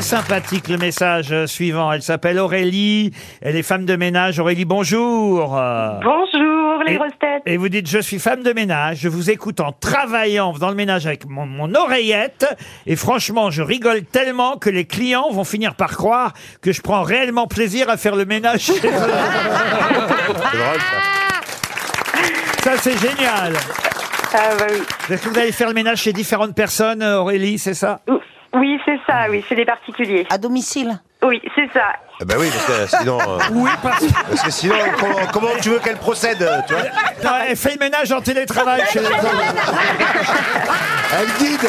sympathique le message euh, suivant. Elle s'appelle Aurélie. Elle est femme de ménage. Aurélie, bonjour. Bonjour les Et- grosses têtes. Et vous dites, je suis femme de ménage, je vous écoute en travaillant dans le ménage avec mon, mon oreillette, et franchement, je rigole tellement que les clients vont finir par croire que je prends réellement plaisir à faire le ménage chez eux. C'est drôle, ça. Ça, c'est génial. Ah bah oui. Est-ce que vous allez faire le ménage chez différentes personnes, euh, Aurélie, c'est ça? Oui, c'est ça, oui, c'est des particuliers. À domicile Oui, c'est ça. Ah bah oui, parce que sinon, euh, Oui, parce parce que sinon, comment, comment tu veux qu'elle procède, euh, tu vois Non, elle fait le ménage en télétravail chez les autres. Elle guide.